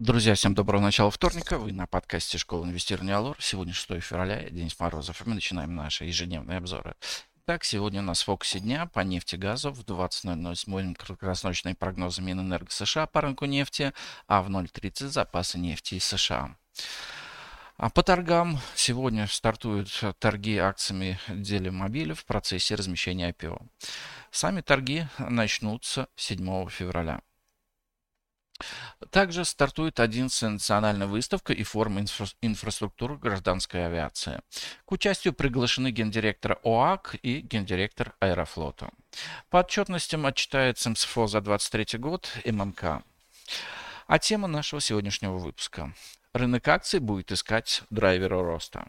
Друзья, всем доброго начала вторника. Вы на подкасте Школы инвестирования Алор. Сегодня 6 февраля, День Морозов, мы начинаем наши ежедневные обзоры. Так, сегодня у нас в фокусе дня по нефти и газу. В 20.00 смотрим краткосрочные прогнозы Минэнерго США по рынку нефти, а в 0.30 запасы нефти из США. А по торгам сегодня стартуют торги акциями Делимобиля в процессе размещения IPO. Сами торги начнутся 7 февраля. Также стартует 11 национальная выставка и форум инфра инфраструктуры гражданской авиации. К участию приглашены гендиректор ОАК и гендиректор Аэрофлота. По отчетностям отчитается МСФО за 2023 год ММК. А тема нашего сегодняшнего выпуска. Рынок акций будет искать драйвера роста.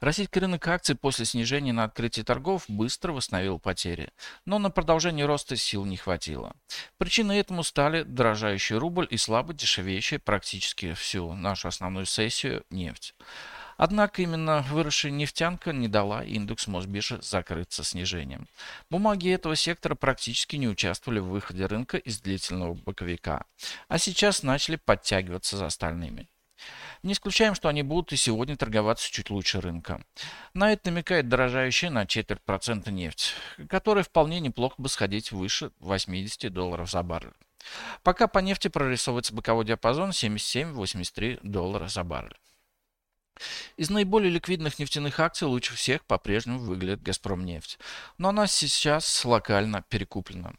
Российский рынок акций после снижения на открытии торгов быстро восстановил потери, но на продолжение роста сил не хватило. Причиной этому стали дорожающий рубль и слабо дешевеющая практически всю нашу основную сессию нефть. Однако именно выросшая нефтянка не дала индекс Мосбиржи закрыться снижением. Бумаги этого сектора практически не участвовали в выходе рынка из длительного боковика, а сейчас начали подтягиваться за остальными. Не исключаем, что они будут и сегодня торговаться чуть лучше рынка. На это намекает дорожающая на четверть процента нефть, которая вполне неплохо бы сходить выше 80 долларов за баррель. Пока по нефти прорисовывается боковой диапазон 77-83 доллара за баррель. Из наиболее ликвидных нефтяных акций лучше всех по-прежнему выглядит «Газпромнефть», но она сейчас локально перекуплена.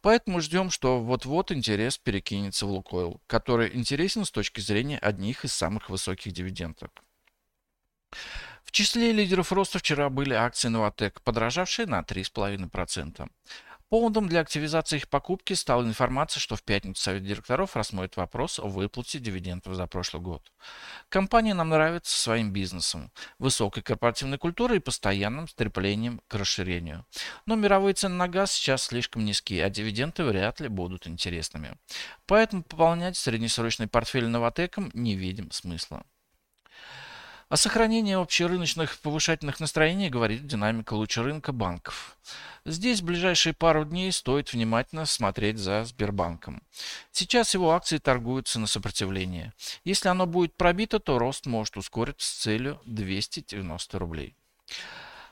Поэтому ждем, что вот-вот интерес перекинется в «Лукойл», который интересен с точки зрения одних из самых высоких дивидендов. В числе лидеров роста вчера были акции «Новотек», подорожавшие на 3,5%. Поводом для активизации их покупки стала информация, что в пятницу Совет директоров рассмотрит вопрос о выплате дивидендов за прошлый год. Компания нам нравится своим бизнесом, высокой корпоративной культурой и постоянным стремлением к расширению. Но мировые цены на газ сейчас слишком низкие, а дивиденды вряд ли будут интересными. Поэтому пополнять среднесрочный портфель новотеком не видим смысла. О сохранении общерыночных повышательных настроений говорит динамика лучше рынка банков. Здесь в ближайшие пару дней стоит внимательно смотреть за Сбербанком. Сейчас его акции торгуются на сопротивление. Если оно будет пробито, то рост может ускориться с целью 290 рублей.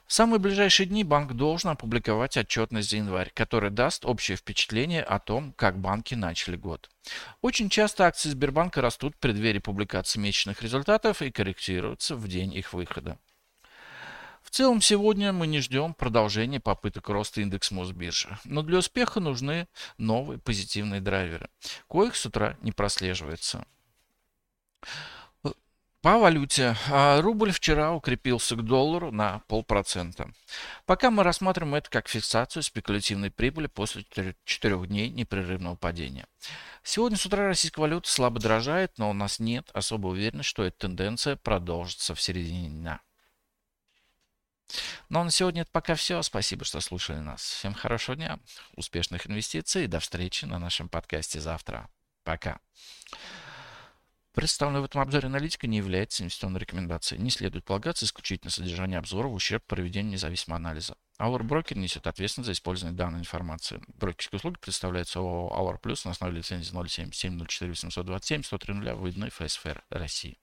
В самые ближайшие дни банк должен опубликовать отчетность за январь, который даст общее впечатление о том, как банки начали год. Очень часто акции Сбербанка растут в преддверии публикации месячных результатов и корректируются в день их выхода. В целом сегодня мы не ждем продолжения попыток роста индекс Мосбиржи, но для успеха нужны новые позитивные драйверы, коих с утра не прослеживается. По валюте. А, рубль вчера укрепился к доллару на полпроцента. Пока мы рассматриваем это как фиксацию спекулятивной прибыли после четырех дней непрерывного падения. Сегодня с утра российская валюта слабо дорожает, но у нас нет особой уверенности, что эта тенденция продолжится в середине дня. Ну а на сегодня это пока все. Спасибо, что слушали нас. Всем хорошего дня, успешных инвестиций и до встречи на нашем подкасте завтра. Пока. Представленная в этом обзоре аналитика не является инвестиционной рекомендацией. Не следует полагаться исключительно содержание обзора в ущерб проведению независимого анализа. Our Broker несет ответственность за использование данной информации. Брокерские услуги представляются ООО Our Plus на основе лицензии 077 04 827 103 выданной ФСФР России.